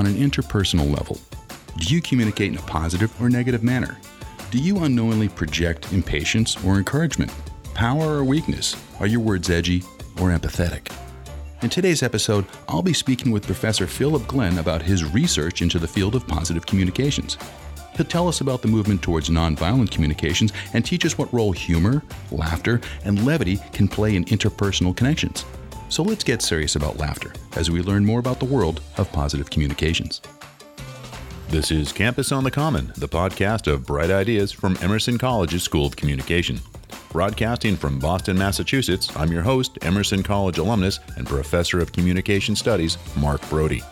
on an interpersonal level. Do you communicate in a positive or negative manner? Do you unknowingly project impatience or encouragement? Power or weakness? Are your words edgy or empathetic? In today's episode, I'll be speaking with Professor Philip Glenn about his research into the field of positive communications. He'll tell us about the movement towards nonviolent communications and teach us what role humor, laughter, and levity can play in interpersonal connections. So let's get serious about laughter as we learn more about the world of positive communications. This is Campus on the Common, the podcast of bright ideas from Emerson College's School of Communication. Broadcasting from Boston, Massachusetts, I'm your host, Emerson College alumnus and professor of communication studies, Mark Brody.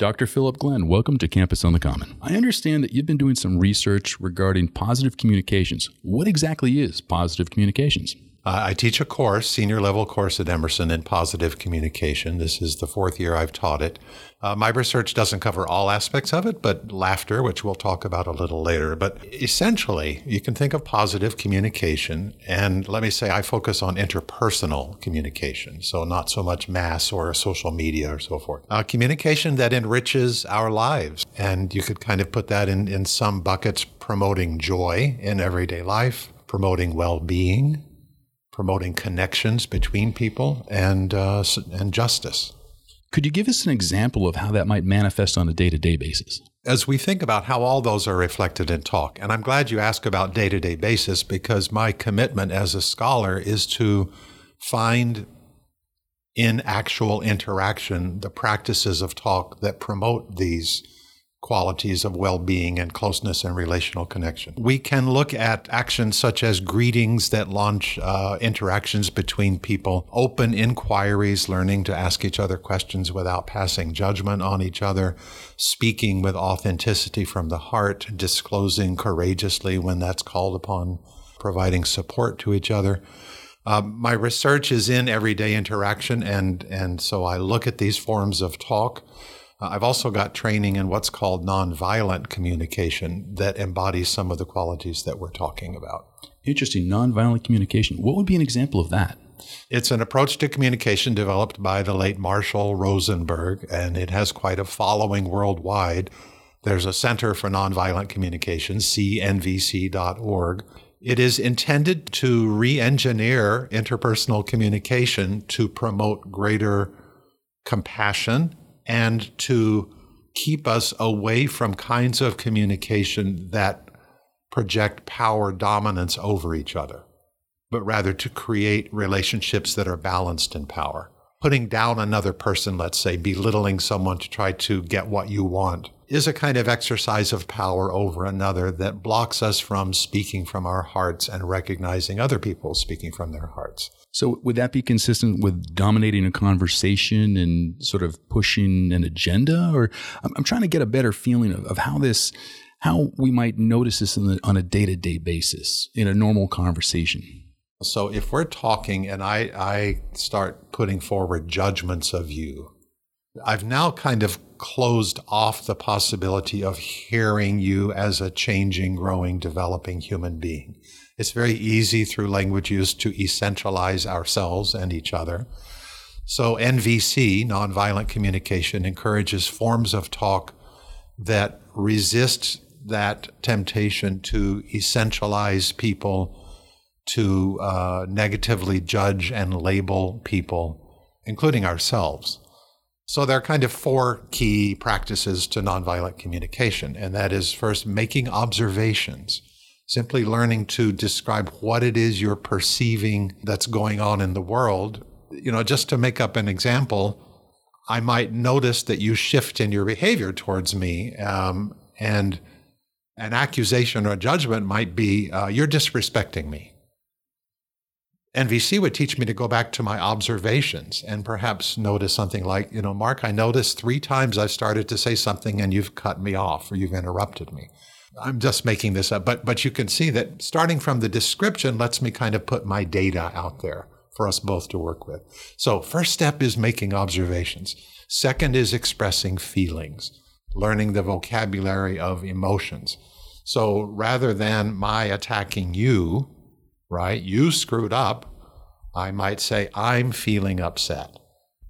Dr. Philip Glenn, welcome to Campus on the Common. I understand that you've been doing some research regarding positive communications. What exactly is positive communications? Uh, I teach a course, senior level course at Emerson in positive communication. This is the fourth year I've taught it. Uh, my research doesn't cover all aspects of it, but laughter, which we'll talk about a little later. But essentially, you can think of positive communication. And let me say, I focus on interpersonal communication. So not so much mass or social media or so forth. Uh, communication that enriches our lives. And you could kind of put that in, in some buckets promoting joy in everyday life, promoting well being promoting connections between people and uh, and justice. Could you give us an example of how that might manifest on a day to day basis? As we think about how all those are reflected in talk, and I'm glad you ask about day to day basis because my commitment as a scholar is to find in actual interaction the practices of talk that promote these qualities of well being and closeness and relational connection. We can look at actions such as greetings that launch uh, interactions between people, open inquiries, learning to ask each other questions without passing judgment on each other, speaking with authenticity from the heart, disclosing courageously when that's called upon, providing support to each other. Uh, my research is in everyday interaction, and, and so I look at these forms of talk Uh, I've also got training in what's called nonviolent communication that embodies some of the qualities that we're talking about. Interesting. Nonviolent communication. What would be an example of that? It's an approach to communication developed by the late Marshall Rosenberg, and it has quite a following worldwide. There's a Center for Nonviolent Communication, cnvc.org. It is intended to re engineer interpersonal communication to promote greater compassion and to keep us away from kinds of communication that project power dominance over each other, but rather to create relationships that are balanced in power. Putting down another person, let's say, belittling someone to try to get what you want, is a kind of exercise of power over another that blocks us from speaking from our hearts and recognizing other people speaking from their hearts. So, would that be consistent with dominating a conversation and sort of pushing an agenda? Or I'm, I'm trying to get a better feeling of, of how this, how we might notice this the, on a day to day basis in a normal conversation. So, if we're talking and I, I start putting forward judgments of you, I've now kind of closed off the possibility of hearing you as a changing, growing, developing human being. It's very easy through language use to essentialize ourselves and each other. So, NVC, nonviolent communication, encourages forms of talk that resist that temptation to essentialize people, to uh, negatively judge and label people, including ourselves. So there are kind of four key practices to nonviolent communication, and that is first making observations simply learning to describe what it is you're perceiving that's going on in the world. You know, just to make up an example, I might notice that you shift in your behavior towards me, um, and an accusation or a judgment might be, uh, You're disrespecting me. NVC would teach me to go back to my observations and perhaps notice something like, you know, Mark, I noticed three times I've started to say something and you've cut me off or you've interrupted me. I'm just making this up, but but you can see that starting from the description lets me kind of put my data out there for us both to work with. So, first step is making observations. Second is expressing feelings, learning the vocabulary of emotions. So, rather than my attacking you, right? You screwed up. I might say I'm feeling upset.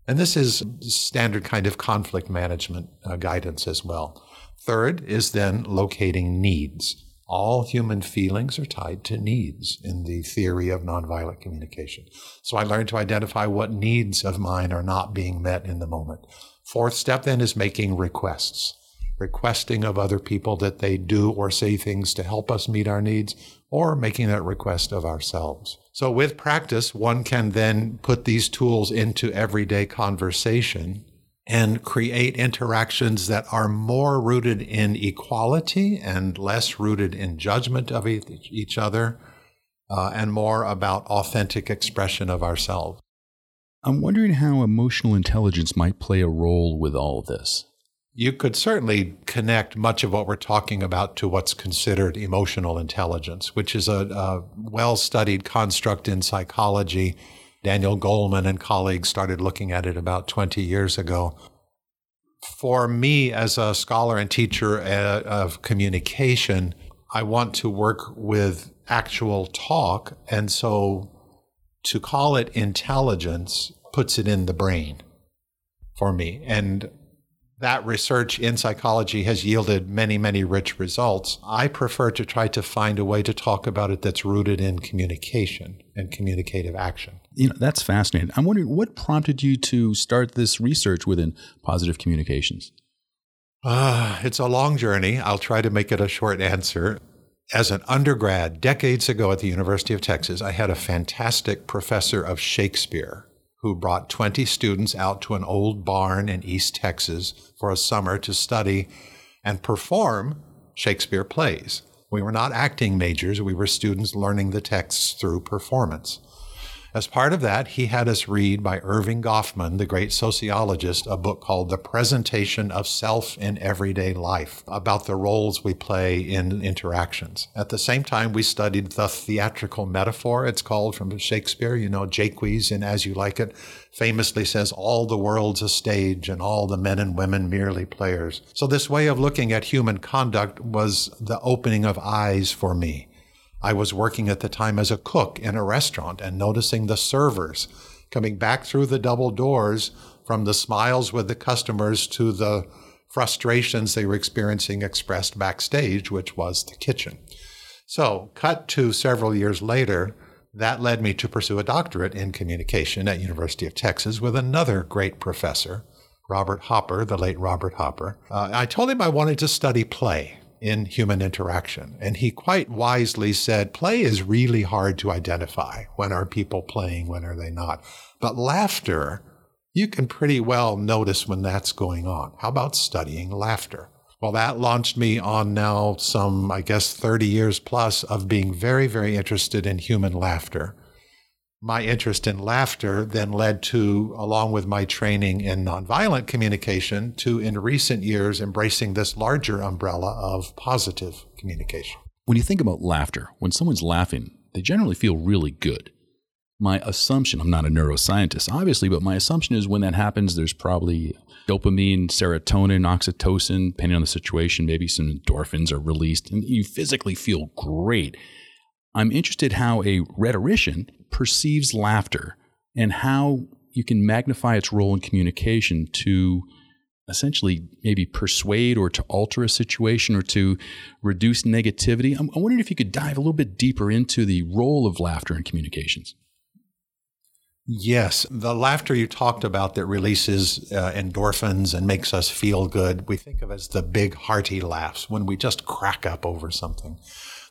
And this is standard kind of conflict management uh, guidance as well. Third is then locating needs. All human feelings are tied to needs in the theory of nonviolent communication. So I learned to identify what needs of mine are not being met in the moment. Fourth step then is making requests, requesting of other people that they do or say things to help us meet our needs, or making that request of ourselves. So with practice, one can then put these tools into everyday conversation and create interactions that are more rooted in equality and less rooted in judgment of each other uh, and more about authentic expression of ourselves. I'm wondering how emotional intelligence might play a role with all of this. You could certainly connect much of what we're talking about to what's considered emotional intelligence, which is a, a well studied construct in psychology Daniel Goleman and colleagues started looking at it about 20 years ago. For me, as a scholar and teacher uh, of communication, I want to work with actual talk. And so to call it intelligence puts it in the brain for me. And that research in psychology has yielded many, many rich results. I prefer to try to find a way to talk about it that's rooted in communication and communicative action. You know, that's fascinating. I'm wondering what prompted you to start this research within positive communications? Uh, it's a long journey. I'll try to make it a short answer. As an undergrad, decades ago at the University of Texas, I had a fantastic professor of Shakespeare who brought 20 students out to an old barn in East Texas for a summer to study and perform Shakespeare plays. We were not acting majors, we were students learning the texts through performance. As part of that, he had us read by Erving Goffman, the great sociologist, a book called The Presentation of Self in Everyday Life, about the roles we play in interactions. At the same time, we studied the theatrical metaphor, it's called from Shakespeare. You know, Jaques in As You Like It famously says, All the world's a stage and all the men and women merely players. So, this way of looking at human conduct was the opening of eyes for me. I was working at the time as a cook in a restaurant and noticing the servers coming back through the double doors from the smiles with the customers to the frustrations they were experiencing expressed backstage, which was the kitchen. So, cut to several years later, that led me to pursue a doctorate in communication at University of Texas with another great professor, Robert Hopper, the late Robert Hopper. Uh, I told him I wanted to study play in human interaction. And he quite wisely said, play is really hard to identify. When are people playing? When are they not? But laughter, you can pretty well notice when that's going on. How about studying laughter? Well, that launched me on now some, I guess, 30 years plus of being very, very interested in human laughter my interest in laughter then led to, along with my training in nonviolent communication, to in recent years embracing this larger umbrella of positive communication. When you think about laughter, when someone's laughing, they generally feel really good. My assumption, I'm not a neuroscientist, obviously, but my assumption is when that happens, there's probably dopamine, serotonin, oxytocin, depending on the situation, maybe some endorphins are released, and you physically feel great. I'm interested how a rhetorician perceives laughter and how you can magnify its role in communication to essentially maybe persuade or to alter a situation or to reduce negativity. I'm, I'm wondering if you could dive a little bit deeper into the role of laughter in communications. Yes, the laughter you talked about that releases uh, endorphins and makes us feel good, we think of as the big hearty laughs when we just crack up over something.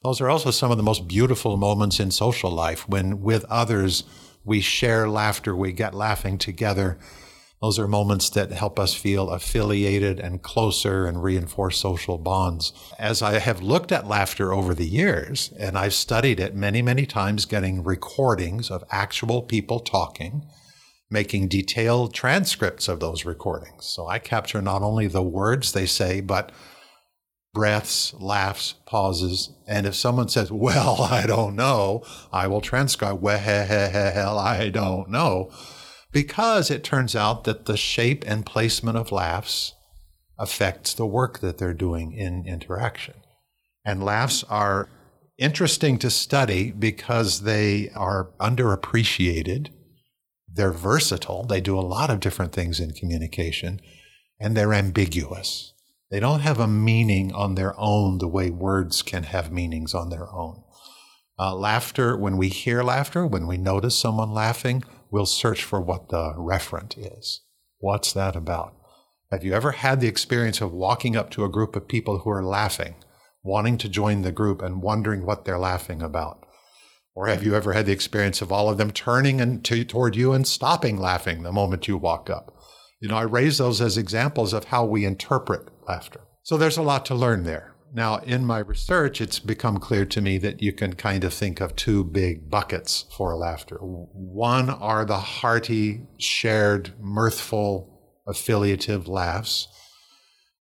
Those are also some of the most beautiful moments in social life when, with others, we share laughter, we get laughing together. Those are moments that help us feel affiliated and closer and reinforce social bonds. As I have looked at laughter over the years, and I've studied it many, many times, getting recordings of actual people talking, making detailed transcripts of those recordings. So I capture not only the words they say, but breaths, laughs, pauses. And if someone says, well, I don't know, I will transcribe, well, I don't know. Because it turns out that the shape and placement of laughs affects the work that they're doing in interaction. And laughs are interesting to study because they are underappreciated They're versatile. They do a lot of different things in communication, and they're ambiguous. They don't have a meaning on their own the way words can have meanings on their own. Uh, laughter, when we hear laughter, when we notice someone laughing, we'll search for what the referent is. What's that about? Have you ever had the experience of walking up to a group of people who are laughing, wanting to join the group and wondering what they're laughing about? Or have you ever had the experience of all of them turning and to, toward you and stopping laughing the moment you walk up? You know, I raise those as examples of how we interpret laughter. So there's a lot to learn there. Now, in my research, it's become clear to me that you can kind of think of two big buckets for laughter. One are the hearty, shared, mirthful, affiliative laughs.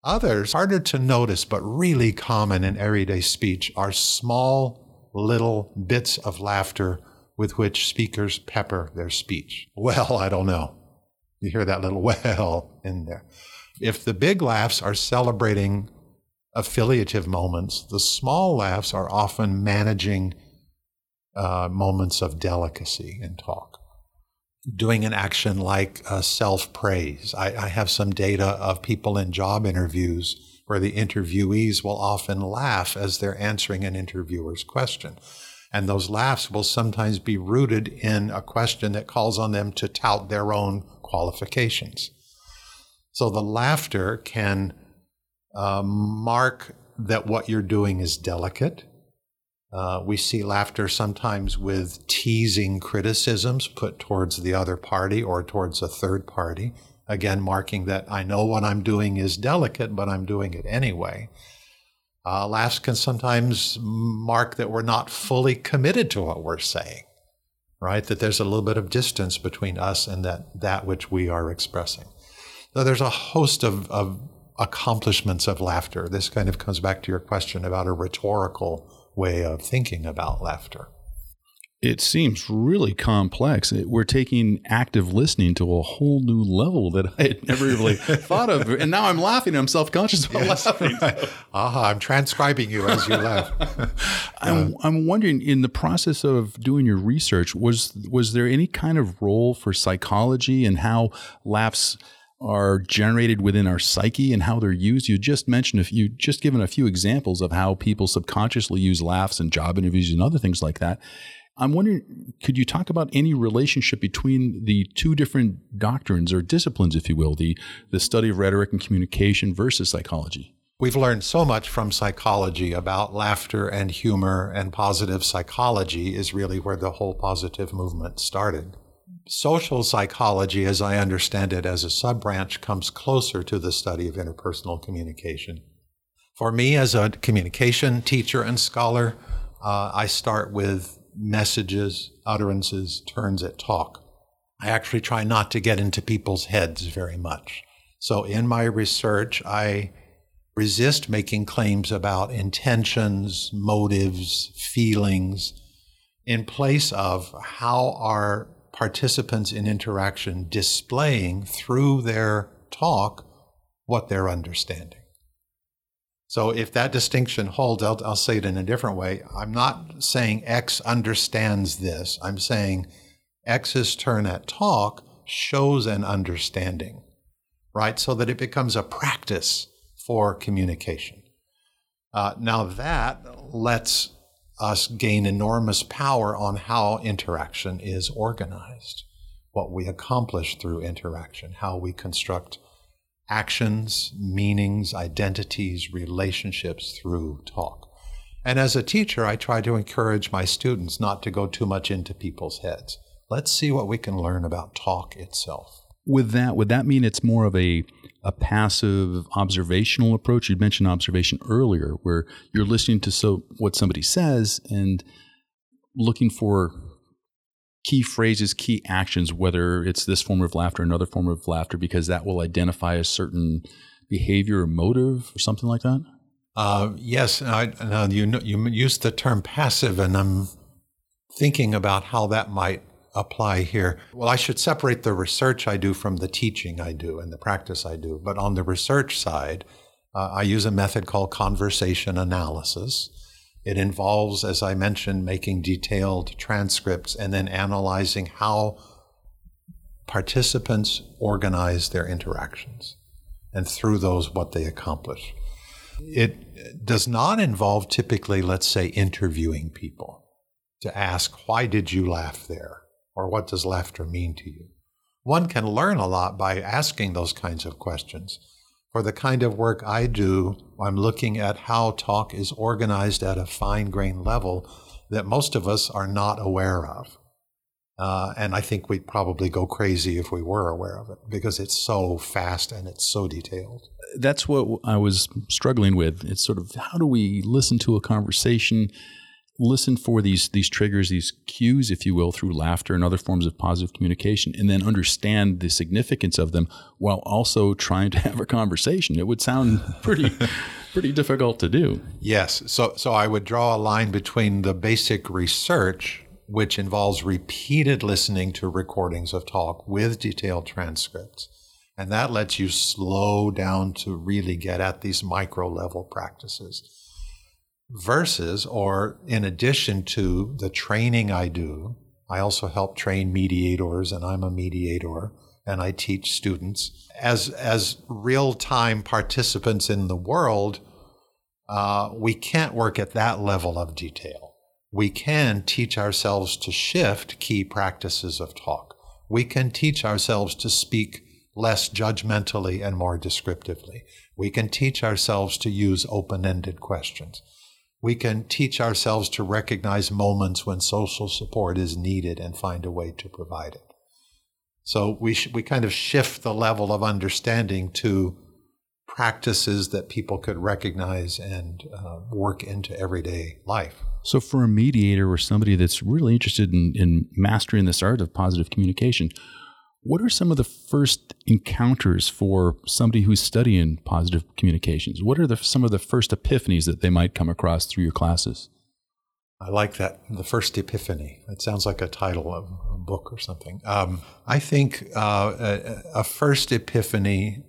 Others, harder to notice but really common in everyday speech, are small, little bits of laughter with which speakers pepper their speech. Well, I don't know. You hear that little well in there. If the big laughs are celebrating affiliative moments, the small laughs are often managing uh, moments of delicacy in talk. Doing an action like uh, self praise. I, I have some data of people in job interviews where the interviewees will often laugh as they're answering an interviewer's question. And those laughs will sometimes be rooted in a question that calls on them to tout their own qualifications. So the laughter can uh, mark that what you're doing is delicate. Uh, we see laughter sometimes with teasing criticisms put towards the other party or towards a third party. Again, marking that I know what I'm doing is delicate, but I'm doing it anyway. Uh, laughs can sometimes mark that we're not fully committed to what we're saying, right? That there's a little bit of distance between us and that, that which we are expressing. So there's a host of, of accomplishments of laughter. This kind of comes back to your question about a rhetorical way of thinking about laughter. It seems really complex. We're taking active listening to a whole new level that I had never really thought of. And now I'm laughing. I'm self conscious about yes. laughing. Aha, I'm transcribing you as you laugh. I'm, uh, I'm wondering, in the process of doing your research, was was there any kind of role for psychology and how laughs are generated within our psyche and how they're used. You just mentioned if you just given a few examples of how people subconsciously use laughs in job interviews and other things like that. I'm wondering, could you talk about any relationship between the two different doctrines or disciplines, if you will, the, the study of rhetoric and communication versus psychology? We've learned so much from psychology about laughter and humor, and positive psychology is really where the whole positive movement started. Social psychology, as I understand it as a sub branch, comes closer to the study of interpersonal communication. For me, as a communication teacher and scholar, uh, I start with messages, utterances, turns at talk. I actually try not to get into people's heads very much. So in my research, I resist making claims about intentions, motives, feelings, in place of how our participants in interaction displaying through their talk what they're understanding. So if that distinction holds, I'll, I'll, say it in a different way. I'm not saying X understands this. I'm saying X's turn at talk shows an understanding, right? So that it becomes a practice for communication. Uh, now that lets us gain enormous power on how interaction is organized, what we accomplish through interaction, how we construct actions, meanings, identities, relationships through talk. And as a teacher, I try to encourage my students not to go too much into people's heads. Let's see what we can learn about talk itself. With that, would that mean it's more of a a passive observational approach. You mentioned observation earlier, where you're listening to so what somebody says and looking for key phrases, key actions, whether it's this form of laughter, another form of laughter, because that will identify a certain behavior or motive or something like that. Uh, yes, I, now you you used the term passive, and I'm thinking about how that might apply here? Well, I should separate the research I do from the teaching I do and the practice I do. But on the research side, uh, I use a method called conversation analysis. It involves, as I mentioned, making detailed transcripts and then analyzing how participants organize their interactions and through those what they accomplish. It does not involve typically, let's say, interviewing people to ask, why did you laugh there? Or what does laughter mean to you? One can learn a lot by asking those kinds of questions. For the kind of work I do, I'm looking at how talk is organized at a fine grained level that most of us are not aware of. Uh, and I think we'd probably go crazy if we were aware of it because it's so fast and it's so detailed. That's what I was struggling with. It's sort of how do we listen to a conversation, listen for these these triggers, these cues, if you will, through laughter and other forms of positive communication, and then understand the significance of them while also trying to have a conversation. It would sound pretty pretty difficult to do. Yes. So so I would draw a line between the basic research which involves repeated listening to recordings of talk with detailed transcripts. And that lets you slow down to really get at these micro level practices. Versus, or in addition to the training I do, I also help train mediators, and I'm a mediator, and I teach students. As, as real time participants in the world, uh, we can't work at that level of detail we can teach ourselves to shift key practices of talk. We can teach ourselves to speak less judgmentally and more descriptively. We can teach ourselves to use open ended questions. We can teach ourselves to recognize moments when social support is needed and find a way to provide it. So we, sh- we kind of shift the level of understanding to practices that people could recognize and uh, work into everyday life. So, for a mediator or somebody that's really interested in, in mastering this art of positive communication, what are some of the first encounters for somebody who's studying positive communications? What are the, some of the first epiphanies that they might come across through your classes? I like that. The first epiphany. It sounds like a title of a book or something. Um, I think uh, a, a, first epiphany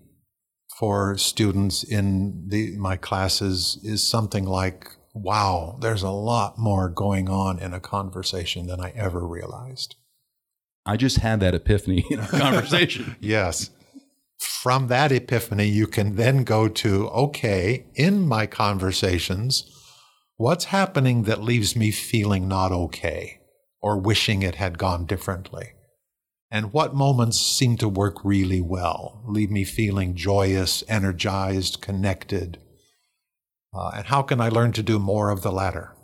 for students in the, my classes is something like wow, there's a lot more going on in a conversation than I ever realized. I just had that epiphany in our conversation. yes. From that epiphany, you can then go to okay, in my conversations, what's happening that leaves me feeling not okay or wishing it had gone differently? And what moments seem to work really well, leave me feeling joyous, energized, connected, uh, and how can I learn to do more of the latter?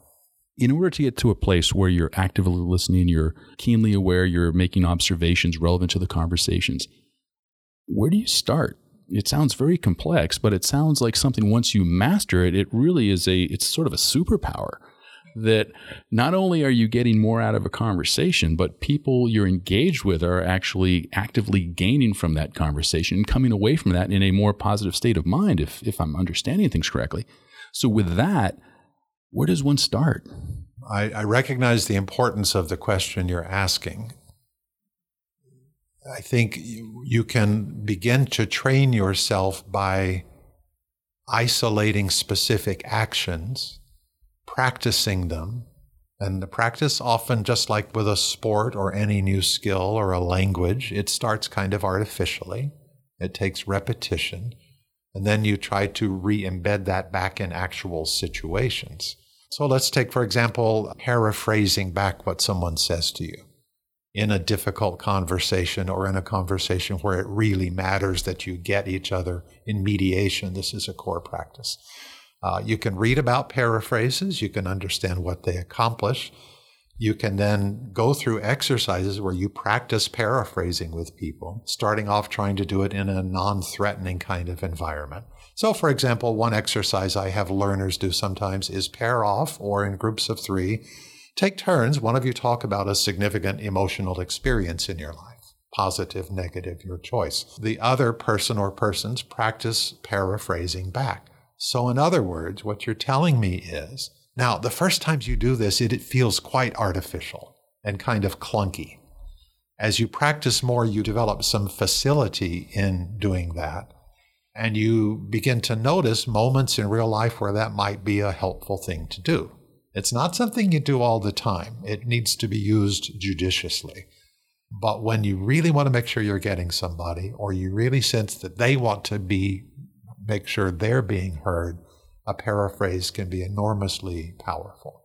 In order to get to a place where you're actively listening, you're keenly aware, you're making observations relevant to the conversations, where do you start? It sounds very complex, but it sounds like something once you master it, it really is a, it's sort of a superpower that not only are you getting more out of a conversation, but people you're engaged with are actually actively gaining from that conversation coming away from that in a more positive state of mind, if, if I'm understanding things correctly. So, with that, where does one start? I, I recognize the importance of the question you're asking. I think you, you can begin to train yourself by isolating specific actions, practicing them, and the practice often, just like with a sport or any new skill or a language, it starts kind of artificially. It takes repetition. And then you try to re embed that back in actual situations. So let's take, for example, paraphrasing back what someone says to you in a difficult conversation or in a conversation where it really matters that you get each other in mediation. This is a core practice. Uh, you can read about paraphrases, you can understand what they accomplish. You can then go through exercises where you practice paraphrasing with people, starting off trying to do it in a non threatening kind of environment. So, for example, one exercise I have learners do sometimes is pair off or in groups of three, take turns. One of you talk about a significant emotional experience in your life, positive, negative, your choice. The other person or persons practice paraphrasing back. So, in other words, what you're telling me is, now, the first times you do this, it, it feels quite artificial and kind of clunky. As you practice more, you develop some facility in doing that. And you begin to notice moments in real life where that might be a helpful thing to do. It's not something you do all the time, it needs to be used judiciously. But when you really want to make sure you're getting somebody, or you really sense that they want to be, make sure they're being heard, a paraphrase can be enormously powerful.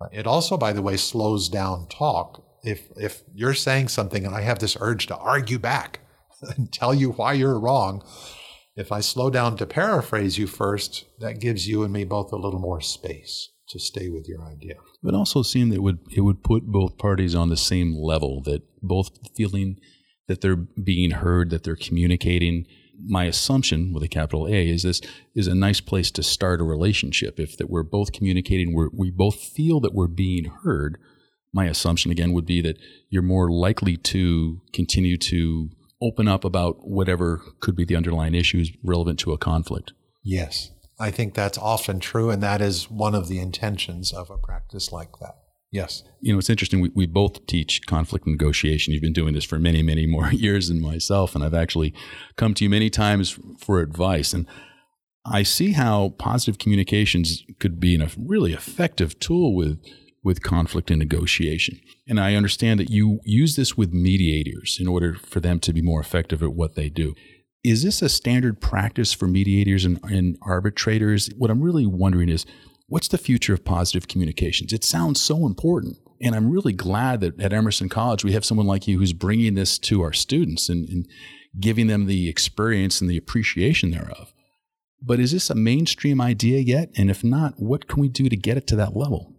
Uh, it also, by the way, slows down talk. If if you're saying something and I have this urge to argue back and tell you why you're wrong, if I slow down to paraphrase you first, that gives you and me both a little more space to stay with your idea. It also seemed that it would it would put both parties on the same level, that both feeling that they're being heard, that they're communicating. My assumption with a capital A is this is a nice place to start a relationship. If that we're both communicating, we're, we both feel that we're being heard. My assumption again would be that you're more likely to continue to open up about whatever could be the underlying issues relevant to a conflict. Yes. I think that's often true, and that is one of the intentions of a practice like that. Yes. You know, it's interesting. We, we both teach conflict negotiation. You've been doing this for many, many more years than myself, and I've actually come to you many times for advice. And I see how positive communications could be a really effective tool with with conflict and negotiation. And I understand that you use this with mediators in order for them to be more effective at what they do. Is this a standard practice for mediators and, and arbitrators? What I'm really wondering is what's the future of positive communications? It sounds so important. And I'm really glad that at Emerson College we have someone like you who's bringing this to our students and, and giving them the experience and the appreciation thereof. But is this a mainstream idea yet? And if not, what can we do to get it to that level?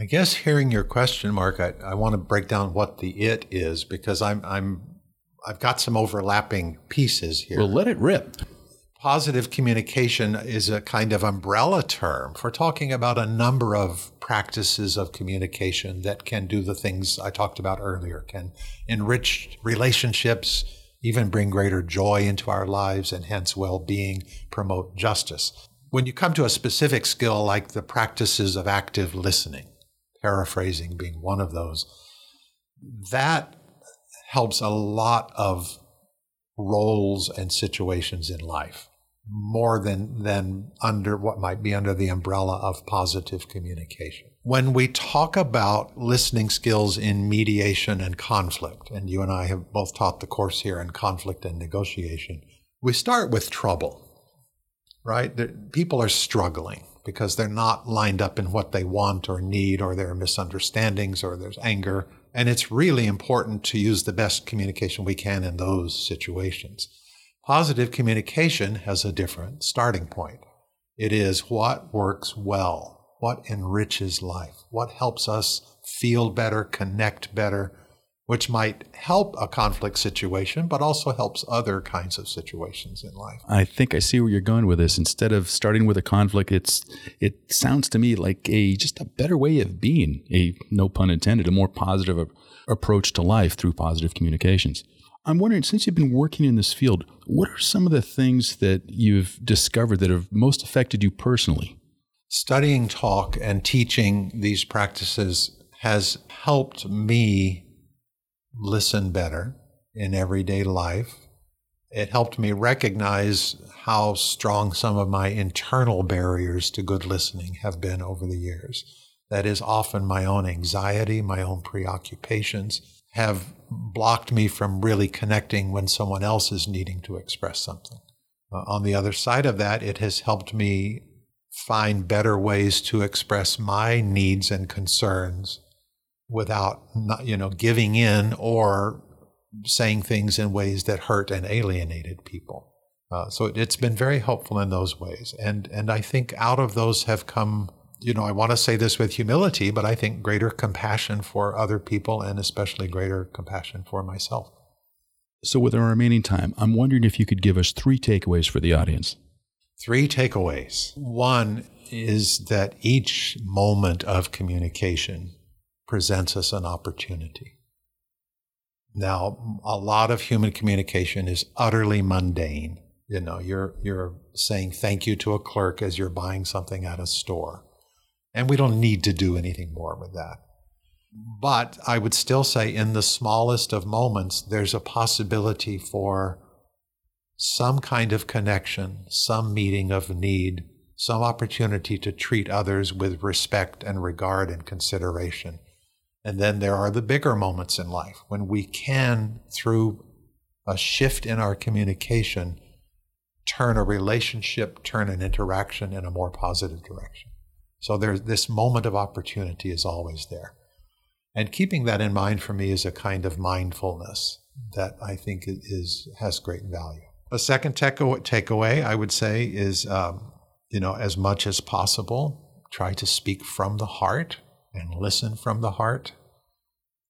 I guess hearing your question, Mark, I, I want to break down what the it is because I'm I'm I've got some overlapping pieces here. Well, let it rip. Positive communication is a kind of umbrella term for talking about a number of practices of communication that can do the things I talked about earlier, can enrich relationships, even bring greater joy into our lives, and hence well being, promote justice. When you come to a specific skill like the practices of active listening, paraphrasing being one of those, that helps a lot of roles and situations in life more than than under what might be under the umbrella of positive communication. When we talk about listening skills in mediation and conflict, and you and I have both taught the course here in conflict and negotiation, we start with trouble. Right? People are struggling because they're not lined up in what they want or need or there are misunderstandings or there's anger and it's really important to use the best communication we can in those situations. Positive communication has a different starting point. It is what works well, what enriches life, what helps us feel better, connect better, which might help a conflict situation, but also helps other kinds of situations in life. I think I see where you're going with this. Instead of starting with a conflict, it's it sounds to me like a just a better way of being, a no pun intended, a more positive a, approach to life through positive communications. I'm wondering, since you've been working in this field, what are some of the things that you've discovered that have most affected you personally? Studying talk and teaching these practices has helped me listen better in everyday life. It helped me recognize how strong some of my internal barriers to good listening have been over the years. That is often my own anxiety, my own preoccupations have blocked me from really connecting when someone else is needing to express something. Uh, on the other side of that, it has helped me find better ways to express my needs and concerns without not, you know giving in or saying things in ways that hurt and alienated people. Uh, so it, it's been very helpful in those ways, and and I think out of those have come. You know, I want to say this with humility, but I think greater compassion for other people and especially greater compassion for myself. So, with our remaining time, I'm wondering if you could give us three takeaways for the audience. Three takeaways. One is that each moment of communication presents us an opportunity. Now, a lot of human communication is utterly mundane. You know, you're, you're saying thank you to a clerk as you're buying something at a store. And we don't need to do anything more with that. But I would still say, in the smallest of moments, there's a possibility for some kind of connection, some meeting of need, some opportunity to treat others with respect and regard and consideration And then there are the bigger moments in life when we can, through a shift in our communication, turn a relationship, turn an interaction in a more positive direction. So there's this moment of opportunity is always there. And keeping that in mind for me is a kind of mindfulness that I think is has great value. A second takeaway I would say is, um, you know, as much as possible, try to speak from the heart and listen from the heart.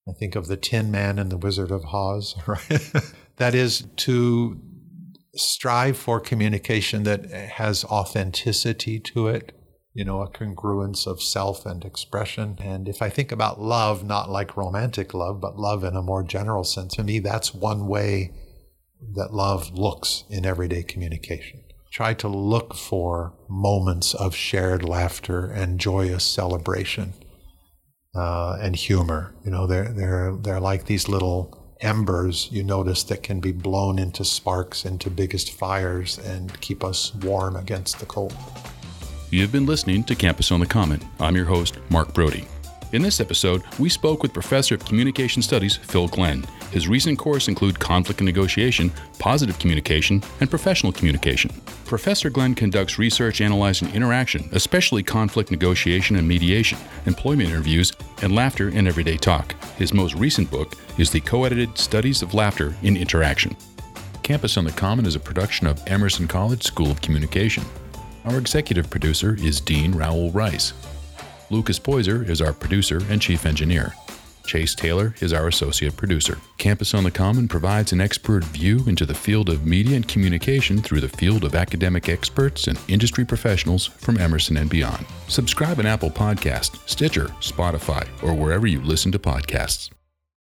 I think of the Tin Man and the Wizard of Oz, right? that is to strive for communication that has authenticity to it, you know, a congruence of self and expression. And if I think about love, not like romantic love, but love in a more general sense, to me, that's one way that love looks in everyday communication. Try to look for moments of shared laughter and joyous celebration uh, and humor. You know, they're, they're, they're like these little embers you notice that can be blown into sparks into biggest fires and keep us warm against the cold. You've been listening to Campus on the Common. I'm your host, Mark Brody. In this episode, we spoke with Professor of Communication Studies Phil Glenn. His recent courses include conflict and negotiation, positive communication, and professional communication. Professor Glenn conducts research analyzing interaction, especially conflict negotiation and mediation, employment interviews, and laughter in everyday talk. His most recent book is the co edited Studies of Laughter in Interaction. Campus on the Common is a production of Emerson College School of Communication. Our executive producer is Dean Raul Reis. Lucas Poyser is our producer and chief engineer. Chase Taylor is our associate producer. Campus on the Common provides an expert view into the field of media and communication through the field of academic experts and industry professionals from Emerson and beyond. Subscribe on Apple Podcast, Stitcher, Spotify, or wherever you listen to podcasts.